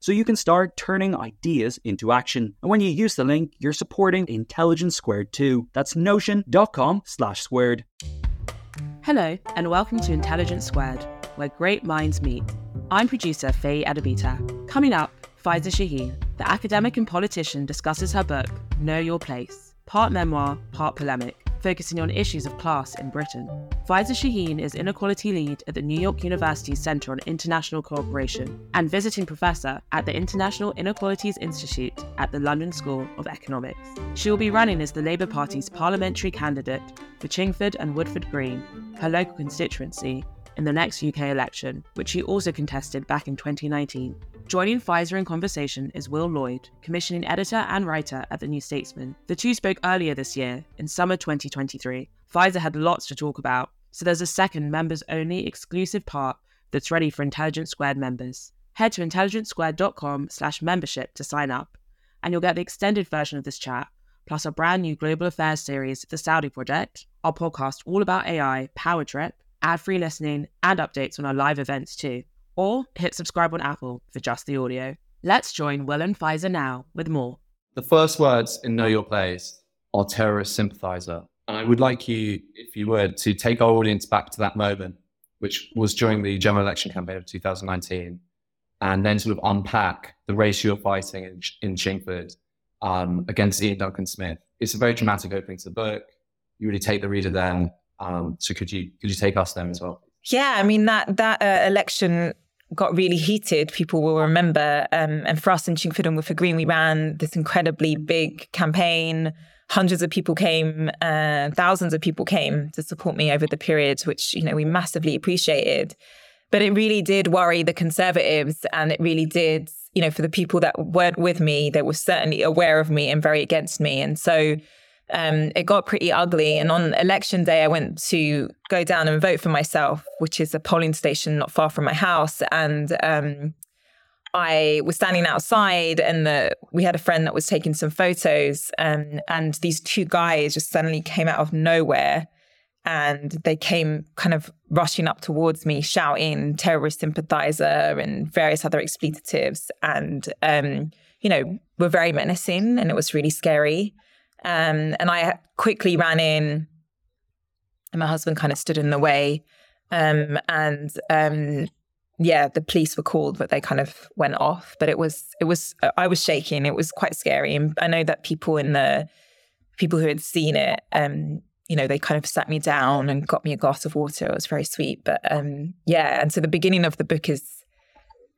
So you can start start turning ideas into action. And when you use the link, you're supporting Intelligence Squared too. That's notion.com slash squared. Hello, and welcome to Intelligence Squared, where great minds meet. I'm producer Faye Adabita. Coming up, Faiza Shaheen, the academic and politician, discusses her book, Know Your Place, part memoir, part polemic focusing on issues of class in Britain. Faiza Shaheen is Inequality Lead at the New York University Center on International Cooperation and visiting professor at the International Inequalities Institute at the London School of Economics. She will be running as the Labour Party's parliamentary candidate for Chingford and Woodford Green, her local constituency, in the next UK election, which she also contested back in 2019. Joining Faiza in conversation is Will Lloyd, commissioning editor and writer at The New Statesman. The two spoke earlier this year, in summer 2023. Faiza had lots to talk about, so there's a second members only exclusive part that's ready for Intelligence Squared members. Head to intelligencesquared.com slash membership to sign up, and you'll get the extended version of this chat, plus a brand new global affairs series, The Saudi Project, our podcast all about AI, Power Trip, ad-free listening, and updates on our live events too or hit subscribe on Apple for just the audio. Let's join Will and Faiza now with more. The first words in Know Your Place are terrorist sympathizer. And I would like you, if you would, to take our audience back to that moment, which was during the general election campaign of 2019, and then sort of unpack the race you're fighting in, in Chingford um, against Iain Duncan Smith. It's a very dramatic opening to the book. You really take the reader then. Um, so could you could you take us then as well? Yeah, I mean that that uh, election got really heated, people will remember. Um, and for us in Chingford and Woodford Green, we ran this incredibly big campaign. Hundreds of people came, uh, thousands of people came to support me over the period, which you know we massively appreciated. But it really did worry the Conservatives, and it really did, you know, for the people that weren't with me, they were certainly aware of me and very against me. And so um, it got pretty ugly. And on election day, I went to go down and vote for myself, which is a polling station not far from my house. And um, I was standing outside, and the, we had a friend that was taking some photos, um, and these two guys just suddenly came out of nowhere. And they came kind of rushing up towards me, shouting terrorist sympathizer and various other expletives. And, um, you know, were very menacing, and it was really scary. Um, and I quickly ran in, and my husband kind of stood in the way. Um, and um, yeah, the police were called, but they kind of went off. But it was, it was, I was shaking. It was quite scary. And I know that people in the, people who had seen it, um, you know, they kind of sat me down and got me a glass of water. It was very sweet. But um, yeah, and so the beginning of the book is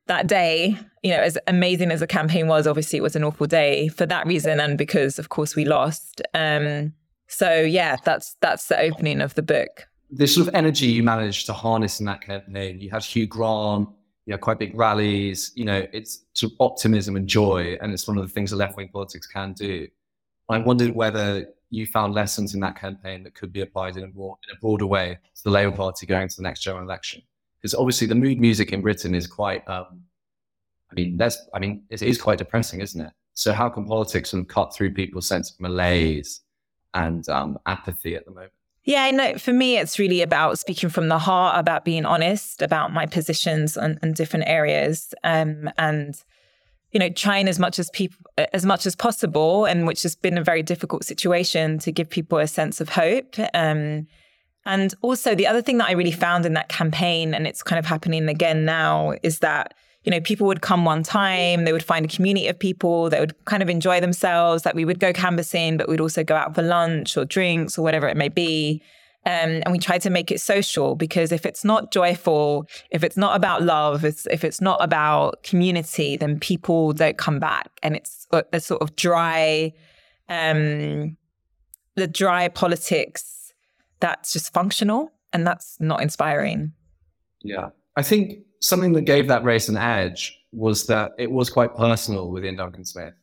that day, you know, as amazing as the campaign was, obviously it was an awful day for that reason and because of course we lost. Um, so yeah, that's that's the opening of the book. The sort of energy you managed to harness in that campaign, you had Hugh Grant, you had quite big rallies, you know, it's sort of optimism and joy, and it's one of the things that left wing politics can do. I wondered whether you found lessons in that campaign that could be applied in a, more, in a broader way to the Labour Party going to the next general election because obviously the mood music in Britain is quite. Um, I mean, that's. I mean, it is quite depressing, isn't it? So how can politics sort of cut through people's sense of malaise and um, apathy at the moment? Yeah, no, for me, it's really about speaking from the heart, about being honest about my positions and, different areas, um, and you know, trying as much as people as much as possible, and which has been a very difficult situation to give people a sense of hope. Um, and also, the other thing that I really found in that campaign, and it's kind of happening again now, is that you know people would come one time, they would find a community of people, they would kind of enjoy themselves. That we would go canvassing, but we'd also go out for lunch or drinks or whatever it may be. Um, and we try to make it social because if it's not joyful, if it's not about love, it's, if it's not about community, then people don't come back. And it's a, a sort of dry, um, the dry politics that's just functional and that's not inspiring. Yeah. I think something that gave that race an edge was that it was quite personal with Iain Duncan Smith.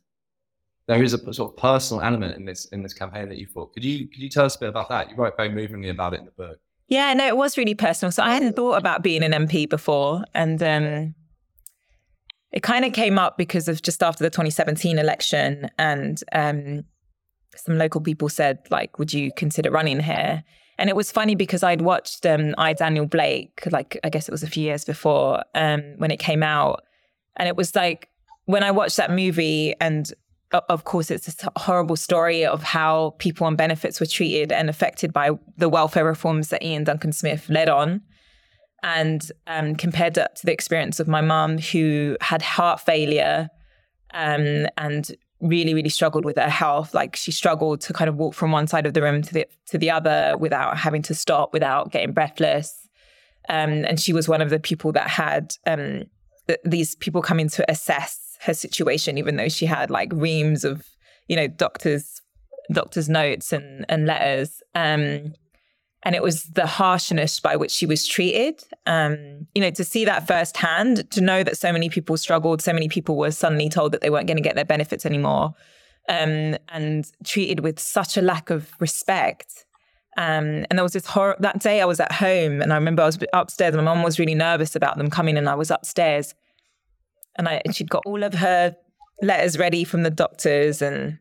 There is a sort of personal element in this in this campaign that you thought. Could you could you tell us a bit about that? You write very movingly about it in the book. Yeah, no, it was really personal. So I hadn't thought about being an MP before, and um, it kind of came up because of just after the 2017 election, and um, some local people said, like, "Would you consider running here?" And it was funny because I'd watched um, I Daniel Blake, like I guess it was a few years before um, when it came out, and it was like when I watched that movie, and of course it's this horrible story of how people on benefits were treated and affected by the welfare reforms that Iain Duncan Smith led on, and um, compared that to the experience of my mum who had heart failure um, and really really struggled with her health. Like she struggled to kind of walk from one side of the room to the to the other without having to stop without getting breathless. Um, and she was one of the people that had um, th- these people coming to assess her situation even though she had like reams of you know doctors doctors notes and and letters. Um, and it was the harshness by which she was treated. Um, you know, to see that firsthand, to know that so many people struggled, so many people were suddenly told that they weren't going to get their benefits anymore, um, and treated with such a lack of respect. Um, and there was this horror that day I was at home and I remember I was upstairs. My mom was really nervous about them coming and I was upstairs and I and she'd got all of her letters ready from the doctors and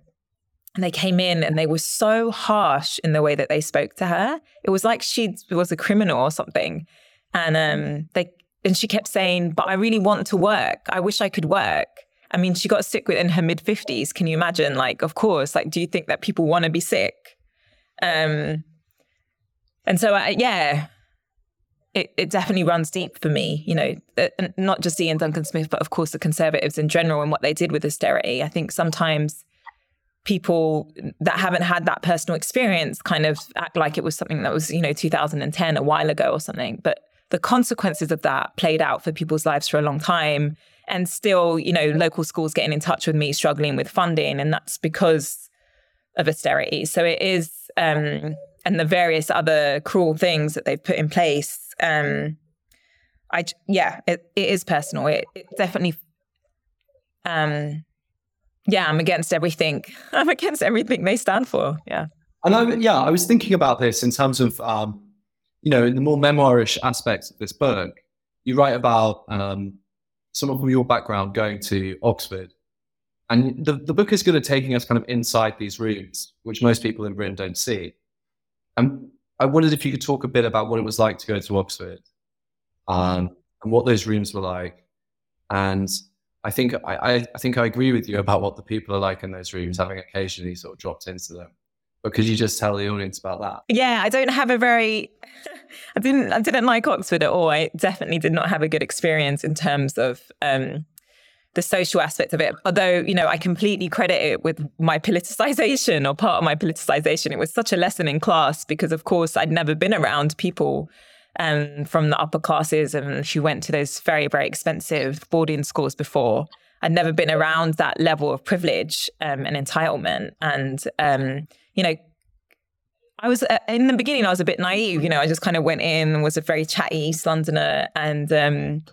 and they came in and they were so harsh in the way that they spoke to her. It was like she was a criminal or something. And um, they and she kept saying, "But I really want to work. I wish I could work." I mean, she got sick in her mid fifties. Can you imagine? Like, of course. Like, do you think that people want to be sick? Um, and so, uh, yeah, it, it definitely runs deep for me. You know, uh, not just Iain Duncan Smith, but of course the Conservatives in general and what they did with austerity. I think sometimes people that haven't had that personal experience kind of act like it was something that was, you know, 2010, a while ago or something. But the consequences of that played out for people's lives for a long time. And still, you know, local schools getting in touch with me, struggling with funding. And that's because of austerity. So it is, um, and the various other cruel things that they've put in place. Um, I, yeah, it, it is personal. It, it definitely, um, yeah, I'm against everything. I'm against everything they stand for. Yeah. And I, yeah, I was thinking about this in terms of, um, you know, in the more memoirish aspects of this book, you write about um, someone from your background going to Oxford. And the, the book is good at taking us kind of inside these rooms, which most people in Britain don't see. And I wondered if you could talk a bit about what it was like to go to Oxford um, and what those rooms were like and I think I, I think I agree with you about what the people are like in those rooms, having occasionally sort of dropped into them. But could you just tell the audience about that? Yeah, I don't have a very I didn't I didn't like Oxford at all. I definitely did not have a good experience in terms of um, the social aspect of it. Although, you know, I completely credit it with my politicization or part of my politicization. It was such a lesson in class because of course I'd never been around people um, from the upper classes and she went to those very, very expensive boarding schools before. I'd never been around that level of privilege um, and entitlement. And, um, you know, I was uh, in the beginning, I was a bit naive. You know, I just kind of went in, was a very chatty East Londoner, and um,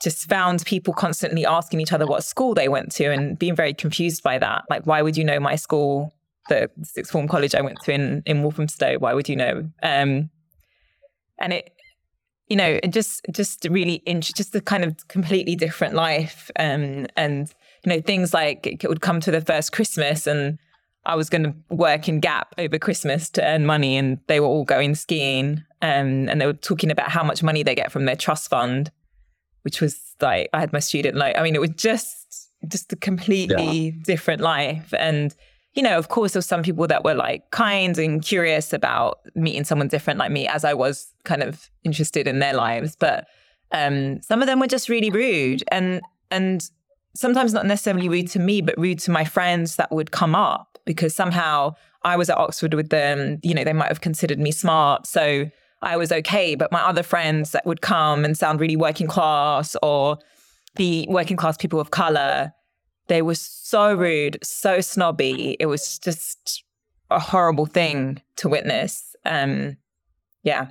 just found people constantly asking each other what school they went to and being very confused by that. Like, why would you know my school, the sixth form college I went to in, in Walthamstow? Why would you know? Um, and it you know just just really in, just a kind of completely different life. Um, and you know things like it would come to the first christmas and i was going to work in gap over christmas to earn money and they were all going skiing. Um, and they were talking about how much money they get from their trust fund which was like i had my student like i mean it was just just a completely yeah. different life. And you know, of course, there were some people that were like kind and curious about meeting someone different like me, as I was kind of interested in their lives. But um, some of them were just really rude, and and sometimes not necessarily rude to me, but rude to my friends that would come up because somehow I was at Oxford with them. You know, they might have considered me smart. So I was okay. But my other friends that would come and sound really working class or the working class people of color, they were so rude, so snobby. It was just a horrible thing to witness. Um, yeah.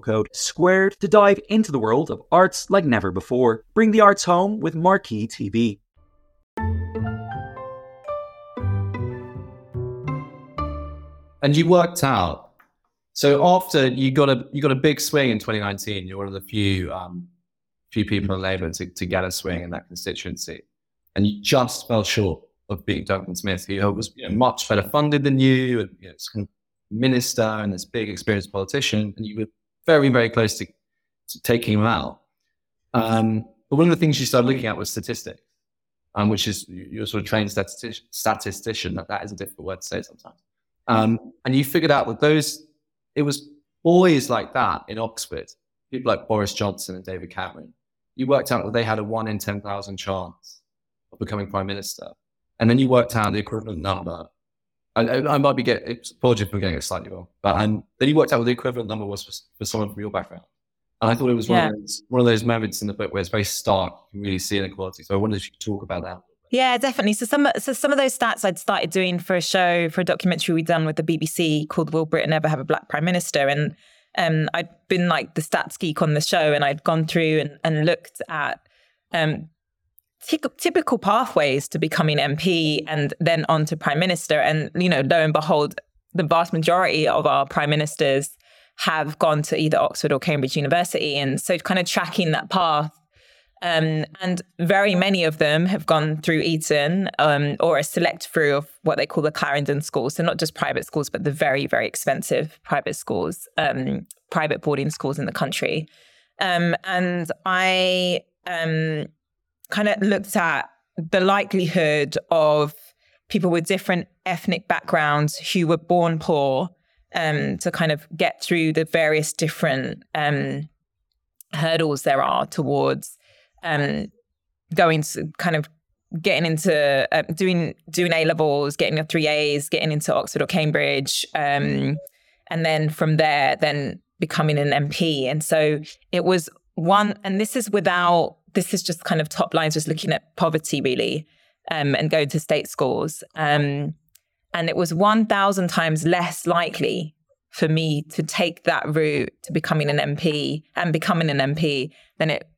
code SQUARED to dive into the world of arts like never before. Bring the arts home with Marquee TV. and you worked out. So after you got a you got a big swing in 2019, you're one of the few um, few people in Labour to, to get a swing in that constituency, and you just fell short of beating Duncan Smith, who was you know, much better funded than you, and you know, minister and this big experienced politician, and you were very very close to, to taking him out. Um, but one of the things you started looking at was statistics, um, which is you're sort of trained statistician. statistician that, that is a difficult word to say sometimes. Um, and you figured out that those, it was boys like that in Oxford, people like Boris Johnson and David Cameron. You worked out that they had a one in 10,000 chance of becoming prime minister. And then you worked out the equivalent number. I, I might be getting, apologies for getting it slightly wrong, but and then you worked out what the equivalent number was for, for someone from your background. And I thought it was one, yeah. of those, one of those moments in the book where it's very stark. You can really see inequality. So I wondered if you could talk about that. Yeah, definitely. So some so some of those stats I'd started doing for a show for a documentary we'd done with the BBC called "Will Britain Ever Have a Black Prime Minister?" and um, I'd been like the stats geek on the show, and I'd gone through and, and looked at um, typical pathways to becoming MP and then on to prime minister. And you know, lo and behold, the vast majority of our prime ministers have gone to either Oxford or Cambridge University, and so kind of tracking that path um, and very many of them have gone through Eton um, or a select through of what they call the Clarendon schools. So not just private schools, but the very, very expensive private schools, um, private boarding schools in the country. Um, and I um, kind of looked at the likelihood of people with different ethnic backgrounds who were born poor um, to kind of get through the various different hurdles there are towards um, going to kind of getting into uh, doing doing A levels, getting your three A's, getting into Oxford or Cambridge, um, and then from there, then becoming an MP. And so it was one, and this is without this is just kind of top lines, just looking at poverty really, um, and going to state schools. Um, and it was one thousand times less likely for me to take that route to becoming an MP and becoming an MP than it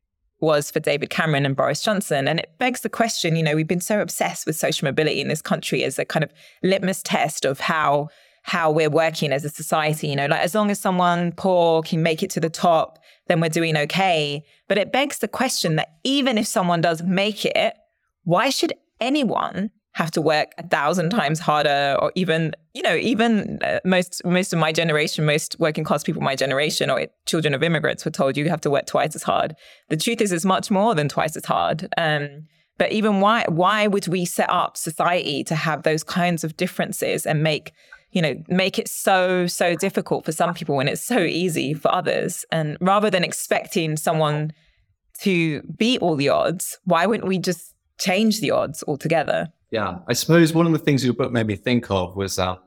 was for David Cameron and Boris Johnson. And it begs the question, you know, we've been so obsessed with social mobility in this country as a kind of litmus test of how how we're working as a society. You know, like as long as someone poor can make it to the top, then we're doing okay. But it begs the question that even if someone does make it, why should anyone have to work a thousand times harder or even you know even uh, most most of my generation most working class people my generation or children of immigrants were told you have to work twice as hard the truth is it's much more than twice as hard um, but even why why would we set up society to have those kinds of differences and make you know make it so so difficult for some people when it's so easy for others and rather than expecting someone to beat all the odds why wouldn't we just change the odds altogether yeah, I suppose one of the things your book made me think of was, um,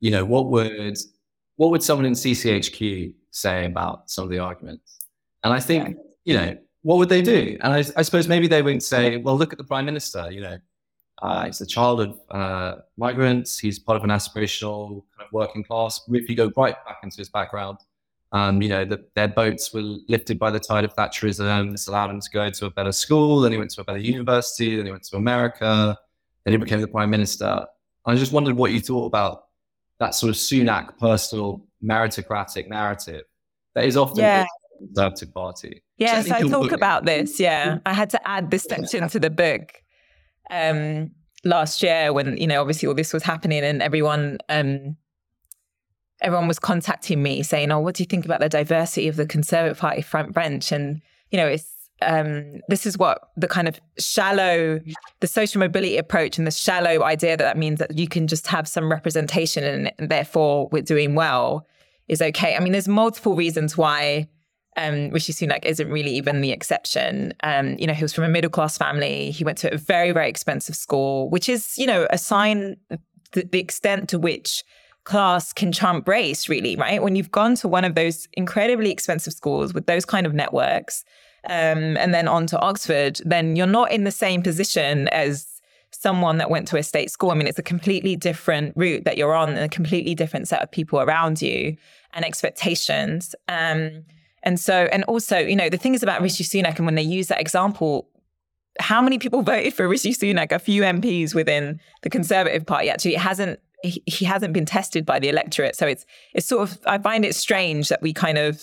you know, what would what would someone in CCHQ say about some of the arguments? And I think, yeah. you know, what would they do? And I, I, suppose maybe they would say, well, look at the prime minister. You know, uh, he's a child of uh, migrants. He's part of an aspirational kind of working class. If you go right back into his background, um, you know, the, their boats were lifted by the tide of Thatcherism. This allowed him to go to a better school. Then he went to a better university. Then he went to America. Then he became the prime minister. I just wondered what you thought about that sort of Sunak personal meritocratic narrative that is often yeah. the Conservative Party. Yes, I talk book. about this. Yeah, I had to add this section to the book um, last year when you know obviously all this was happening and everyone um, everyone was contacting me saying, "Oh, what do you think about the diversity of the Conservative Party front bench?" And you know, it's um, this is what the kind of shallow, the social mobility approach and the shallow idea that that means that you can just have some representation and, and therefore we're doing well is okay. I mean, there's multiple reasons why um, Rishi Sunak isn't really even the exception. Um, you know, he was from a middle class family. He went to a very, very expensive school, which is, you know, a sign the extent to which class can trump race, really, right? When you've gone to one of those incredibly expensive schools with those kind of networks, um, and then on to Oxford, then you're not in the same position as someone that went to a state school. I mean, it's a completely different route that you're on, and a completely different set of people around you and expectations. Um, and so, and also, you know, the thing is about Rishi Sunak, and when they use that example, how many people voted for Rishi Sunak? A few MPs within the Conservative Party. Actually, it hasn't. He, he hasn't been tested by the electorate, so it's it's sort of. I find it strange that we kind of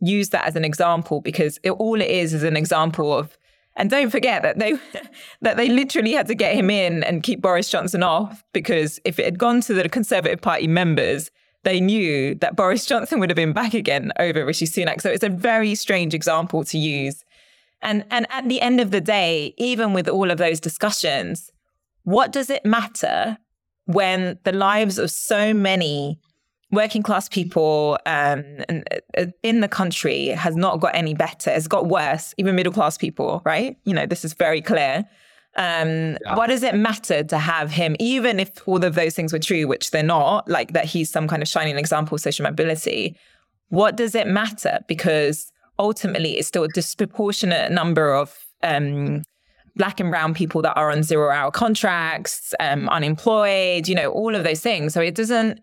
use that as an example because it, all it is is an example of and don't forget that they that they literally had to get him in and keep Boris Johnson off because if it had gone to the Conservative Party members, they knew that Boris Johnson would have been back again over Rishi Sunak. So it's a very strange example to use. And and at the end of the day, even with all of those discussions, what does it matter when the lives of so many working class people um, uh, in the country has not got any better. It's got worse, even middle class people, right? You know, this is very clear. Um, yeah. What does it matter to have him, even if all of those things were true, which they're not, like that he's some kind of shining example of social mobility? What does it matter? Because ultimately, it's still a disproportionate number of um, black and brown people that are on zero hour contracts, um, unemployed, you know, all of those things. So it doesn't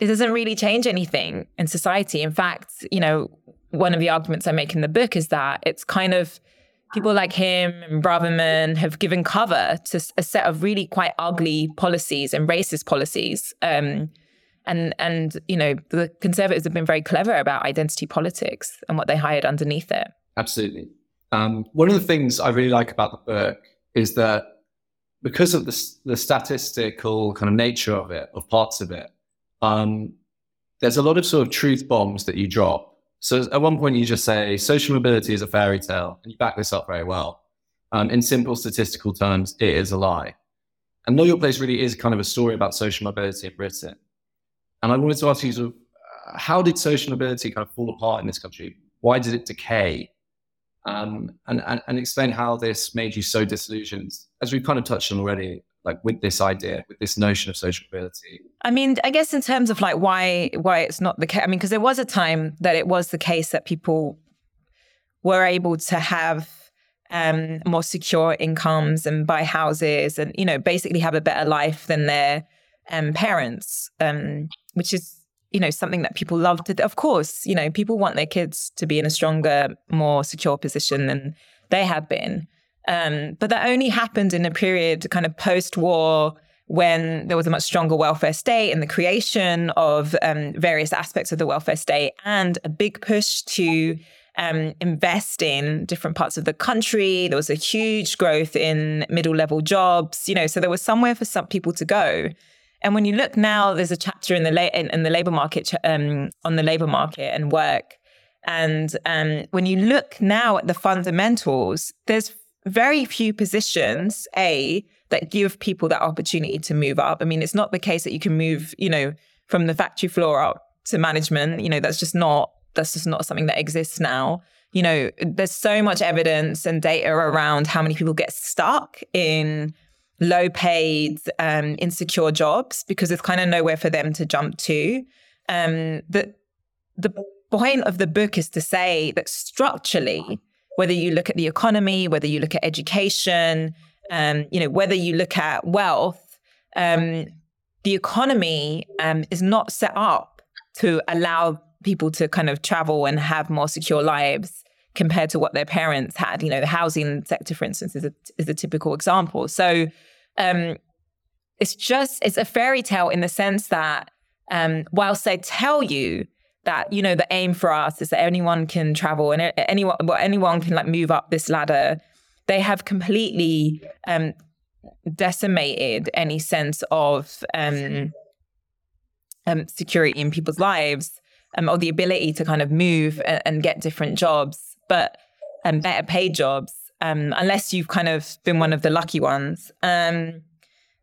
it doesn't really change anything in society. In fact, you know, one of the arguments I make in the book is that it's kind of people like him and Braverman have given cover to a set of really quite ugly policies and racist policies. Um, and and you know the conservatives have been very clever about identity politics and what they hired underneath it. Absolutely. Um, one of the things I really like about the book is that because of the, the statistical kind of nature of it, of parts of it, um, there's a lot of sort of truth bombs that you drop. So at one point you just say social mobility is a fairy tale, and you back this up very well. Um, in simple statistical terms, it is a lie. And Know Your Place really is kind of a story about social mobility in Britain. And I wanted to ask you, sort of, how did social mobility kind of fall apart in this country? Why did it decay? Um, and, and, and explain how this made you so disillusioned, as we've kind of touched on already like with this idea, with this notion of social mobility? I mean, I guess in terms of like why why it's not the case. I mean, because there was a time that it was the case that people were able to have um, more secure incomes and buy houses and you know basically have a better life than their um, parents, um, which is you know, something that people love to, of course, you know, people want their kids to be in a stronger, more secure position than they have been. Um, but that only happened in a period kind of post war when there was a much stronger welfare state and the creation of um, various aspects of the welfare state and a big push to um, invest in different parts of the country. There was a huge growth in middle level jobs, you know, so there was somewhere for some people to go. And when you look now, there's a chapter in the la- in, in the labor market um, on the labor market and work. And um, when you look now at the fundamentals, there's very few positions, A, that give people that opportunity to move up. I mean, it's not the case that you can move, you know, from the factory floor up to management. You know, that's just not that's just not something that exists now. You know, there's so much evidence and data around how many people get stuck in low paid, um, insecure jobs because there's kind of nowhere for them to jump to. Um, the the point of the book is to say that structurally, whether you look at the economy, whether you look at education, um, you know, whether you look at wealth, um, the economy um, is not set up to allow people to kind of travel and have more secure lives compared to what their parents had. You know, the housing sector, for instance, is a, is a typical example. So um, it's just, it's a fairy tale in the sense that um, whilst they tell you that you know the aim for us is that anyone can travel and anyone well, anyone can like move up this ladder. They have completely um, decimated any sense of um, um, security in people's lives um, or the ability to kind of move and, and get different jobs but um, better paid jobs um, unless you've kind of been one of the lucky ones.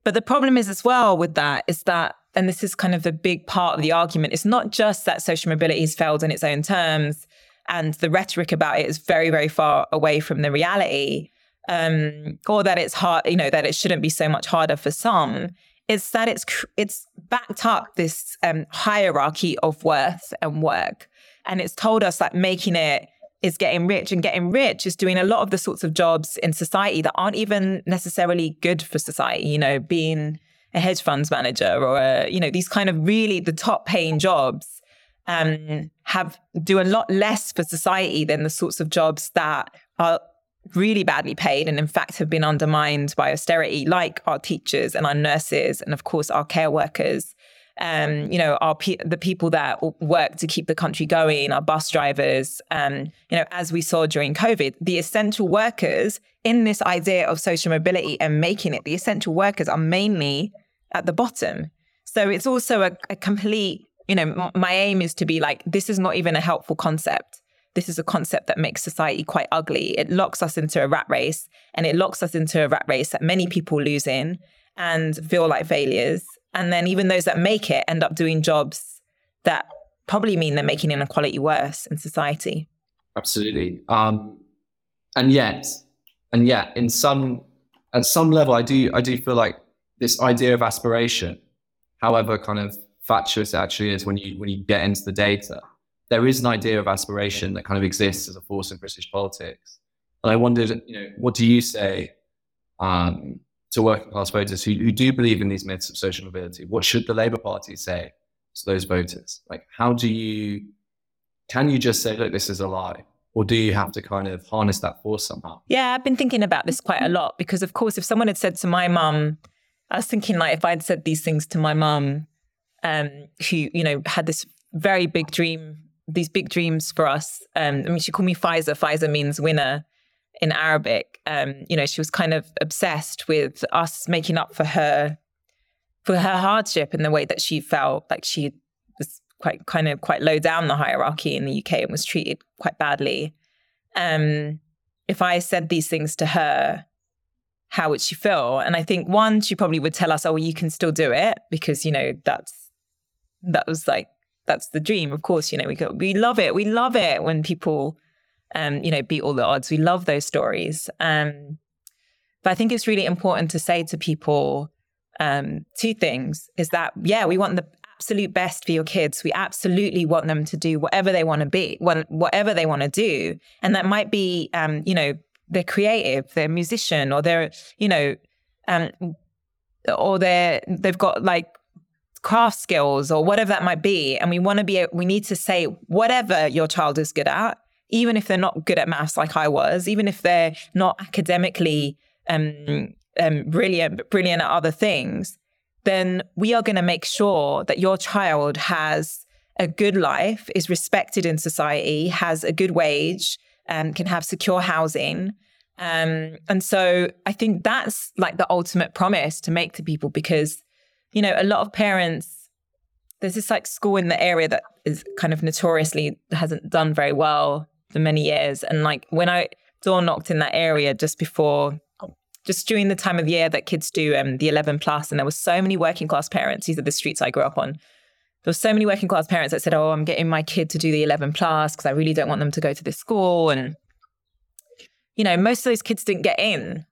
But the problem is as well with that is that and this is kind of the big part of the argument, it's not just that social mobility has failed in its own terms and the rhetoric about it is very, very far away from the reality, um, or that it's hard, you know, that it shouldn't be so much harder for some. It's that it's it's backed up this um, hierarchy of worth and work, and it's told us that making it is getting rich, and getting rich is doing a lot of the sorts of jobs in society that aren't even necessarily good for society. You know, being a hedge funds manager or a, you know, these kind of really the top paying jobs um, have do a lot less for society than the sorts of jobs that are really badly paid and in fact have been undermined by austerity, like our teachers and our nurses and of course our care workers. Um, you know, our pe- the people that work to keep the country going, our bus drivers. Um, you know, as we saw during COVID, the essential workers in this idea of social mobility and making it, the essential workers are mainly at the bottom. So it's also a, a complete, you know, my aim is to be like, this is not even a helpful concept. This is a concept that makes society quite ugly. It locks us into a rat race and it locks us into a rat race that many people lose in and feel like failures. And then even those that make it end up doing jobs that probably mean they're making inequality worse in society. Absolutely. Um, and yet, and yet, in some at some level, I do I do feel like this idea of aspiration, however kind of fatuous it actually is when you when you get into the data, there is an idea of aspiration that kind of exists as a force in British politics. And I wondered, you know, what do you say um, to working class voters who, who do believe in these myths of social mobility? What should the Labour Party say to those voters? Like, how do you can you just say, look, this is a lie? Or do you have to kind of harness that force somehow? Yeah, I've been thinking about this quite a lot because, of course, if someone had said to my mum, I was thinking like if I'd said these things to my mum, um, who you know had this very big dream, these big dreams for us. Um, I mean, she called me Faiza. Faiza means winner in Arabic. Um, you know, she was kind of obsessed with us making up for her for her hardship and the way that she felt like she was quite kind of quite low down the hierarchy in the UK and was treated quite badly. Um, if I said these things to her, how would she feel? And I think one, she probably would tell us, "Oh, you can still do it," because you know that's that was like that's the dream. Of course, you know we go, we love it. We love it when people, um, you know, beat all the odds. We love those stories. Um, but I think it's really important to say to people um, two things: is that yeah, we want the absolute best for your kids. We absolutely want them to do whatever they want to be, whatever they want to do, and that might be, um, you know, they're creative, they're a musician, or they're, you know, um, or they're they've got like craft skills or whatever that might be. And we want to be, we need to say whatever your child is good at, even if they're not good at maths like I was, even if they're not academically um, um, brilliant, brilliant at other things, then we are going to make sure that your child has a good life, is respected in society, has a good wage, and can have secure housing. Um, and so I think that's like the ultimate promise to make to people because, you know, a lot of parents, there's this like school in the area that is kind of notoriously hasn't done very well for many years. And like when I door knocked in that area just before just during the time of year that kids do um, the 11 plus, and there were so many working class parents. These are the streets I grew up on. There were so many working class parents that said, "Oh, I'm getting my kid to do the 11 plus because I really don't want them to go to this school." And you know, most of those kids didn't get in.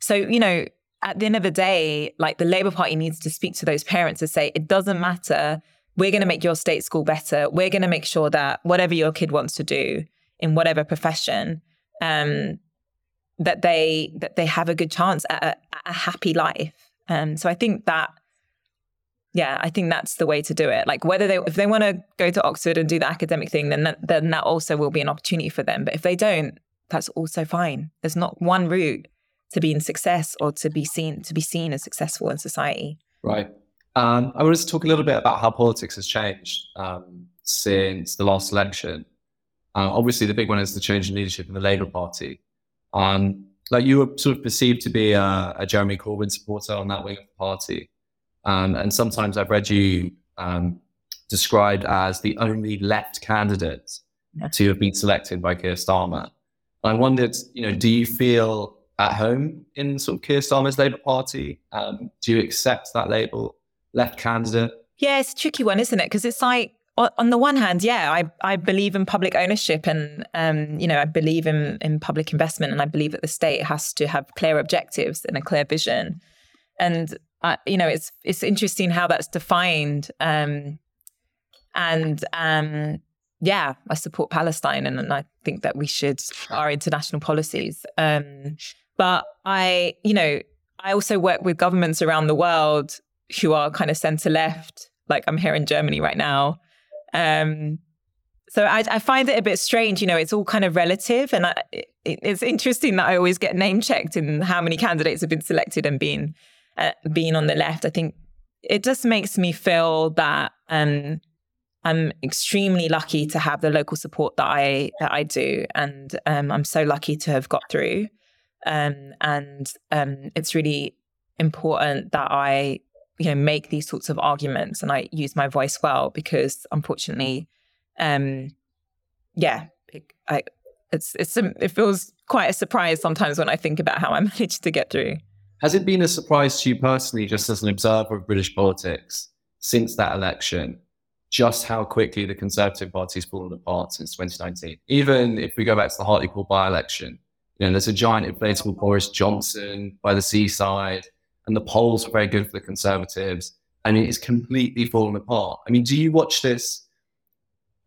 So you know, at the end of the day, like the Labour Party needs to speak to those parents and say, "It doesn't matter. We're going to make your state school better. We're going to make sure that whatever your kid wants to do in whatever profession." Um, that they that they have a good chance at a, at a happy life. Um, so I think that, yeah, I think that's the way to do it. Like whether they if they want to go to Oxford and do the academic thing, then that, then that also will be an opportunity for them. But if they don't, that's also fine. There's not one route to being success or to be seen to be seen as successful in society. Right. Um, I wanted to talk a little bit about how politics has changed um, since the last election. Uh, obviously, the big one is the change in leadership in the Labour Party. Um, like you were sort of perceived to be a, a Jeremy Corbyn supporter on that wing of the party. Um, and sometimes I've read you um, described as the only left candidate yeah. to have been selected by Keir Starmer. I wondered, you know, do you feel at home in sort of Keir Starmer's Labour Party? Um, do you accept that label, left candidate? Yeah, it's a tricky one, isn't it? Because it's like on the one hand, yeah, I, I believe in public ownership and um, you know I believe in in public investment and I believe that the state has to have clear objectives and a clear vision. And uh, you know it's it's interesting how that's defined. Um, and um, yeah, I support Palestine and, and, I think that we should our international policies. Um, but I you know I also work with governments around the world who are kind of centre left. Like I'm here in Germany right now um, so I, I, find it a bit strange. You know, it's all kind of relative, and I, it, it's interesting that I always get name checked in how many candidates have been selected and been uh, being on the left. I think it just makes me feel that um, I'm extremely lucky to have the local support that I that I do, and um, I'm so lucky to have got through. Um, and um, it's really important that I you know make these sorts of arguments and I use my voice well because unfortunately, um, yeah, it, I it's it's it feels quite a surprise sometimes when I think about how I managed to get through. Has it been a surprise to you personally, just as an observer of British politics since that election, just how quickly the Conservative Party's fallen apart since 2019? Even if we go back to the Hartlepool by-election, you know, there's a giant inflatable Boris Johnson by the seaside and the polls were very good for the Conservatives. and it's completely fallen apart. I mean, do you watch this?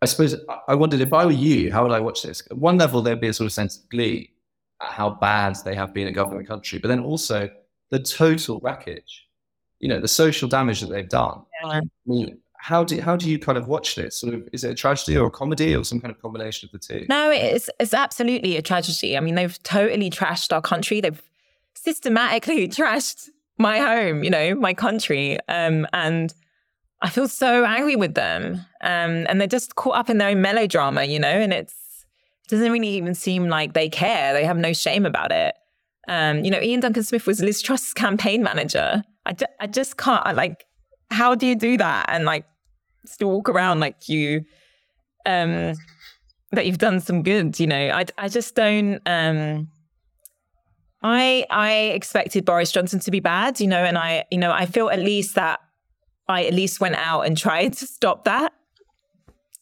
I suppose I wondered if I were you, how would I watch this? At one level, there'd be a sort of sense of glee at how bad they have been at governing the country, but then also the total wreckage, you know, the social damage that they've done. Yeah. I mean, how do how do you kind of watch this? Sort of, is it a tragedy or a comedy or some kind of combination of the two? No, it's it's absolutely a tragedy. I mean, they've totally trashed our country. They've systematically trashed my home, you know, my country. Um, and I feel so angry with them. Um, and they're just caught up in their own melodrama, you know, and it's it doesn't really even seem like they care. They have no shame about it. Um, you know, Iain Duncan Smith was Liz Truss's campaign manager. I, I just can't, I, like, how do you do that? And like, still walk around like you, um, that you've done some good, you know, I, I just don't, um, I I expected Boris Johnson to be bad, you know, and I you know I feel at least that I at least went out and tried to stop that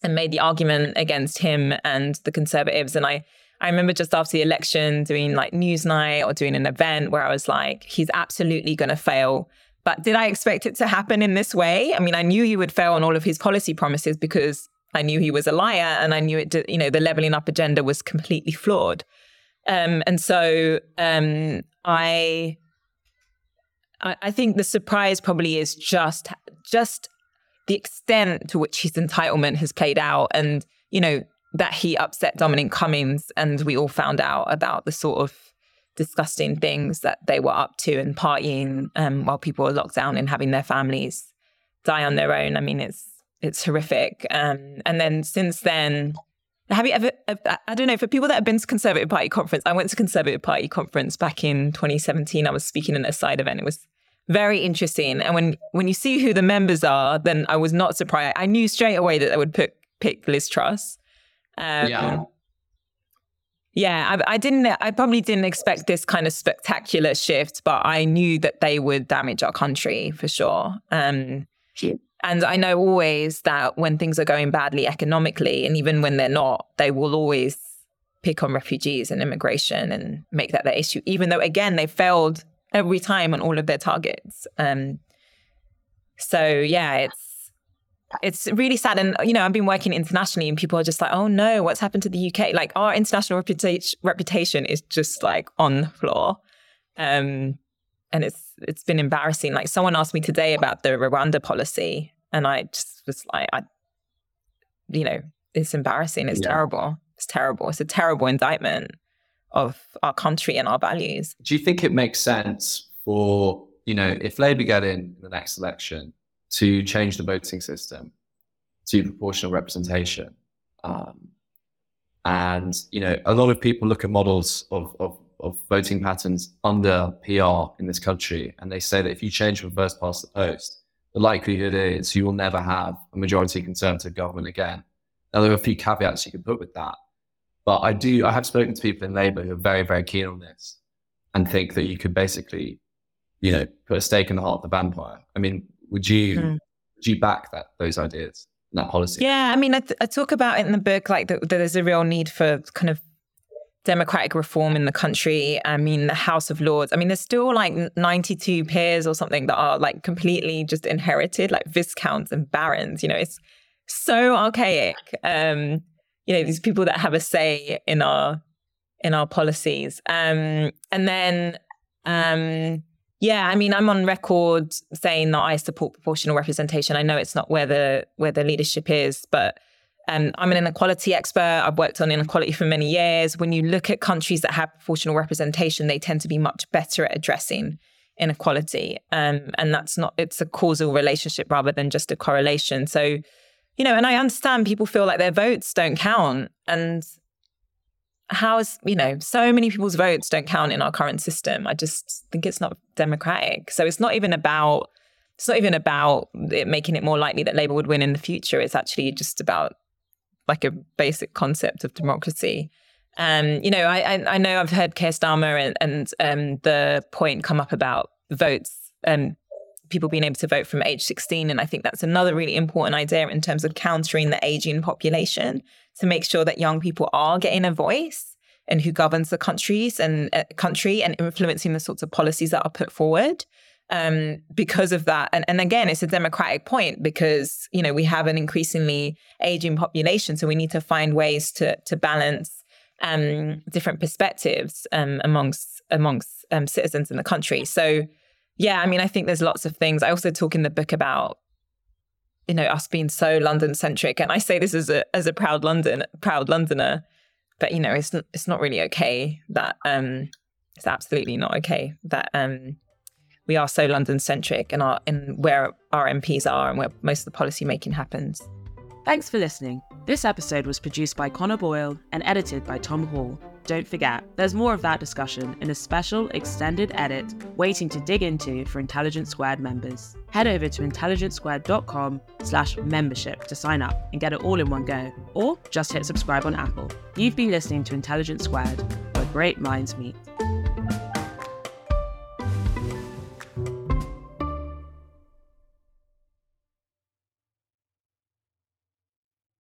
and made the argument against him and the Conservatives. And I I remember just after the election doing like Newsnight or doing an event where I was like, he's absolutely going to fail. But did I expect it to happen in this way? I mean, I knew he would fail on all of his policy promises because I knew he was a liar and I knew it, you know, the leveling up agenda was completely flawed. Um, and so um, I, I think the surprise probably is just just the extent to which his entitlement has played out, and you know that he upset Dominic Cummings, and we all found out about the sort of disgusting things that they were up to and partying um, while people were locked down and having their families die on their own. I mean, it's it's horrific. Um, and then since then, have you ever? I don't know for people that have been to Conservative Party conference. I went to Conservative Party conference back in 2017. I was speaking in a side event. It was very interesting. And when when you see who the members are, then I was not surprised. I knew straight away that they would pick pick Liz Truss. Um, yeah. Yeah, I, I, didn't. I probably didn't expect this kind of spectacular shift, but I knew that they would damage our country for sure. Um, and I know always that when things are going badly economically, and even when they're not, they will always pick on refugees and immigration and make that their issue. Even though, again, they failed every time on all of their targets. Um, so yeah, it's it's really sad. And, you know, I've been working internationally and people are just like, oh no, what's happened to the UK? Like our international reputation, reputation is just like on the floor. Um, and it's it's been embarrassing. Like someone asked me today about the Rwanda policy, and I just was like, I, you know, it's embarrassing. It's yeah. terrible. It's terrible. It's a terrible indictment of our country and our values. Do you think it makes sense for you know if Labour get in the next election to change the voting system to proportional representation. Um, and you know, a lot of people look at models of, of, of voting patterns under PR in this country, and they say that if you change from first past the post, the likelihood is you will never have a majority conservative government again. Now, there are a few caveats you can put with that, but I do. I have spoken to people in Labour who are very, very keen on this, and think that you could basically, you know, put a stake in the heart of the vampire. I mean, would you mm. would you back that those ideas, that policy? Yeah, I mean, I, th- I talk about it in the book, like that, that there's a real need for kind of democratic reform in the country. I mean, the House of Lords. I mean, there's still like 92 peers or something that are like completely just inherited, like viscounts and barons. You know, it's so archaic. Um, you know, these people that have a say in our in our policies. Um, and then um, yeah, I mean, I'm on record saying that I support proportional representation. I know it's not where the where the leadership is, but um, I'm an inequality expert. I've worked on inequality for many years. When you look at countries that have proportional representation, they tend to be much better at addressing inequality, um, and that's not it's a causal relationship rather than just a correlation. So, you know, and I understand people feel like their votes don't count, and how's you know so many people's votes don't count in our current system. I just think it's not democratic. So it's not even about it's not even about it making it more likely that labour would win in the future. It's actually just about like a basic concept of democracy. Um you know i i, I know i've heard Keir Starmer and, and um the point come up about votes um people being able to vote from age 16 and i think that's another really important idea in terms of countering the aging population to make sure that young people are getting a voice and who governs the countries and uh, country and influencing the sorts of policies that are put forward um, because of that. And, and again, it's a democratic point because you know we have an increasingly aging population, so we need to find ways to to balance um, different perspectives um, amongst amongst um, citizens in the country. So yeah, I mean, I think there's lots of things. I also talk in the book about you know us being so London centric, and I say this as a as a proud London proud Londoner, but you know it's it's not really okay that um it's absolutely not okay that um we are so London centric and our in where our MPs are and where most of the policy making happens. Thanks for listening. This episode was produced by Connor Boyle and edited by Tom Hall. Don't forget, there's more of that discussion in a special extended edit waiting to dig into for Intelligence Squared members. Head over to intelligencesquared.com slash membership to sign up and get it all in one go, or just hit subscribe on Apple. You've been listening to Intelligence Squared, where great minds meet.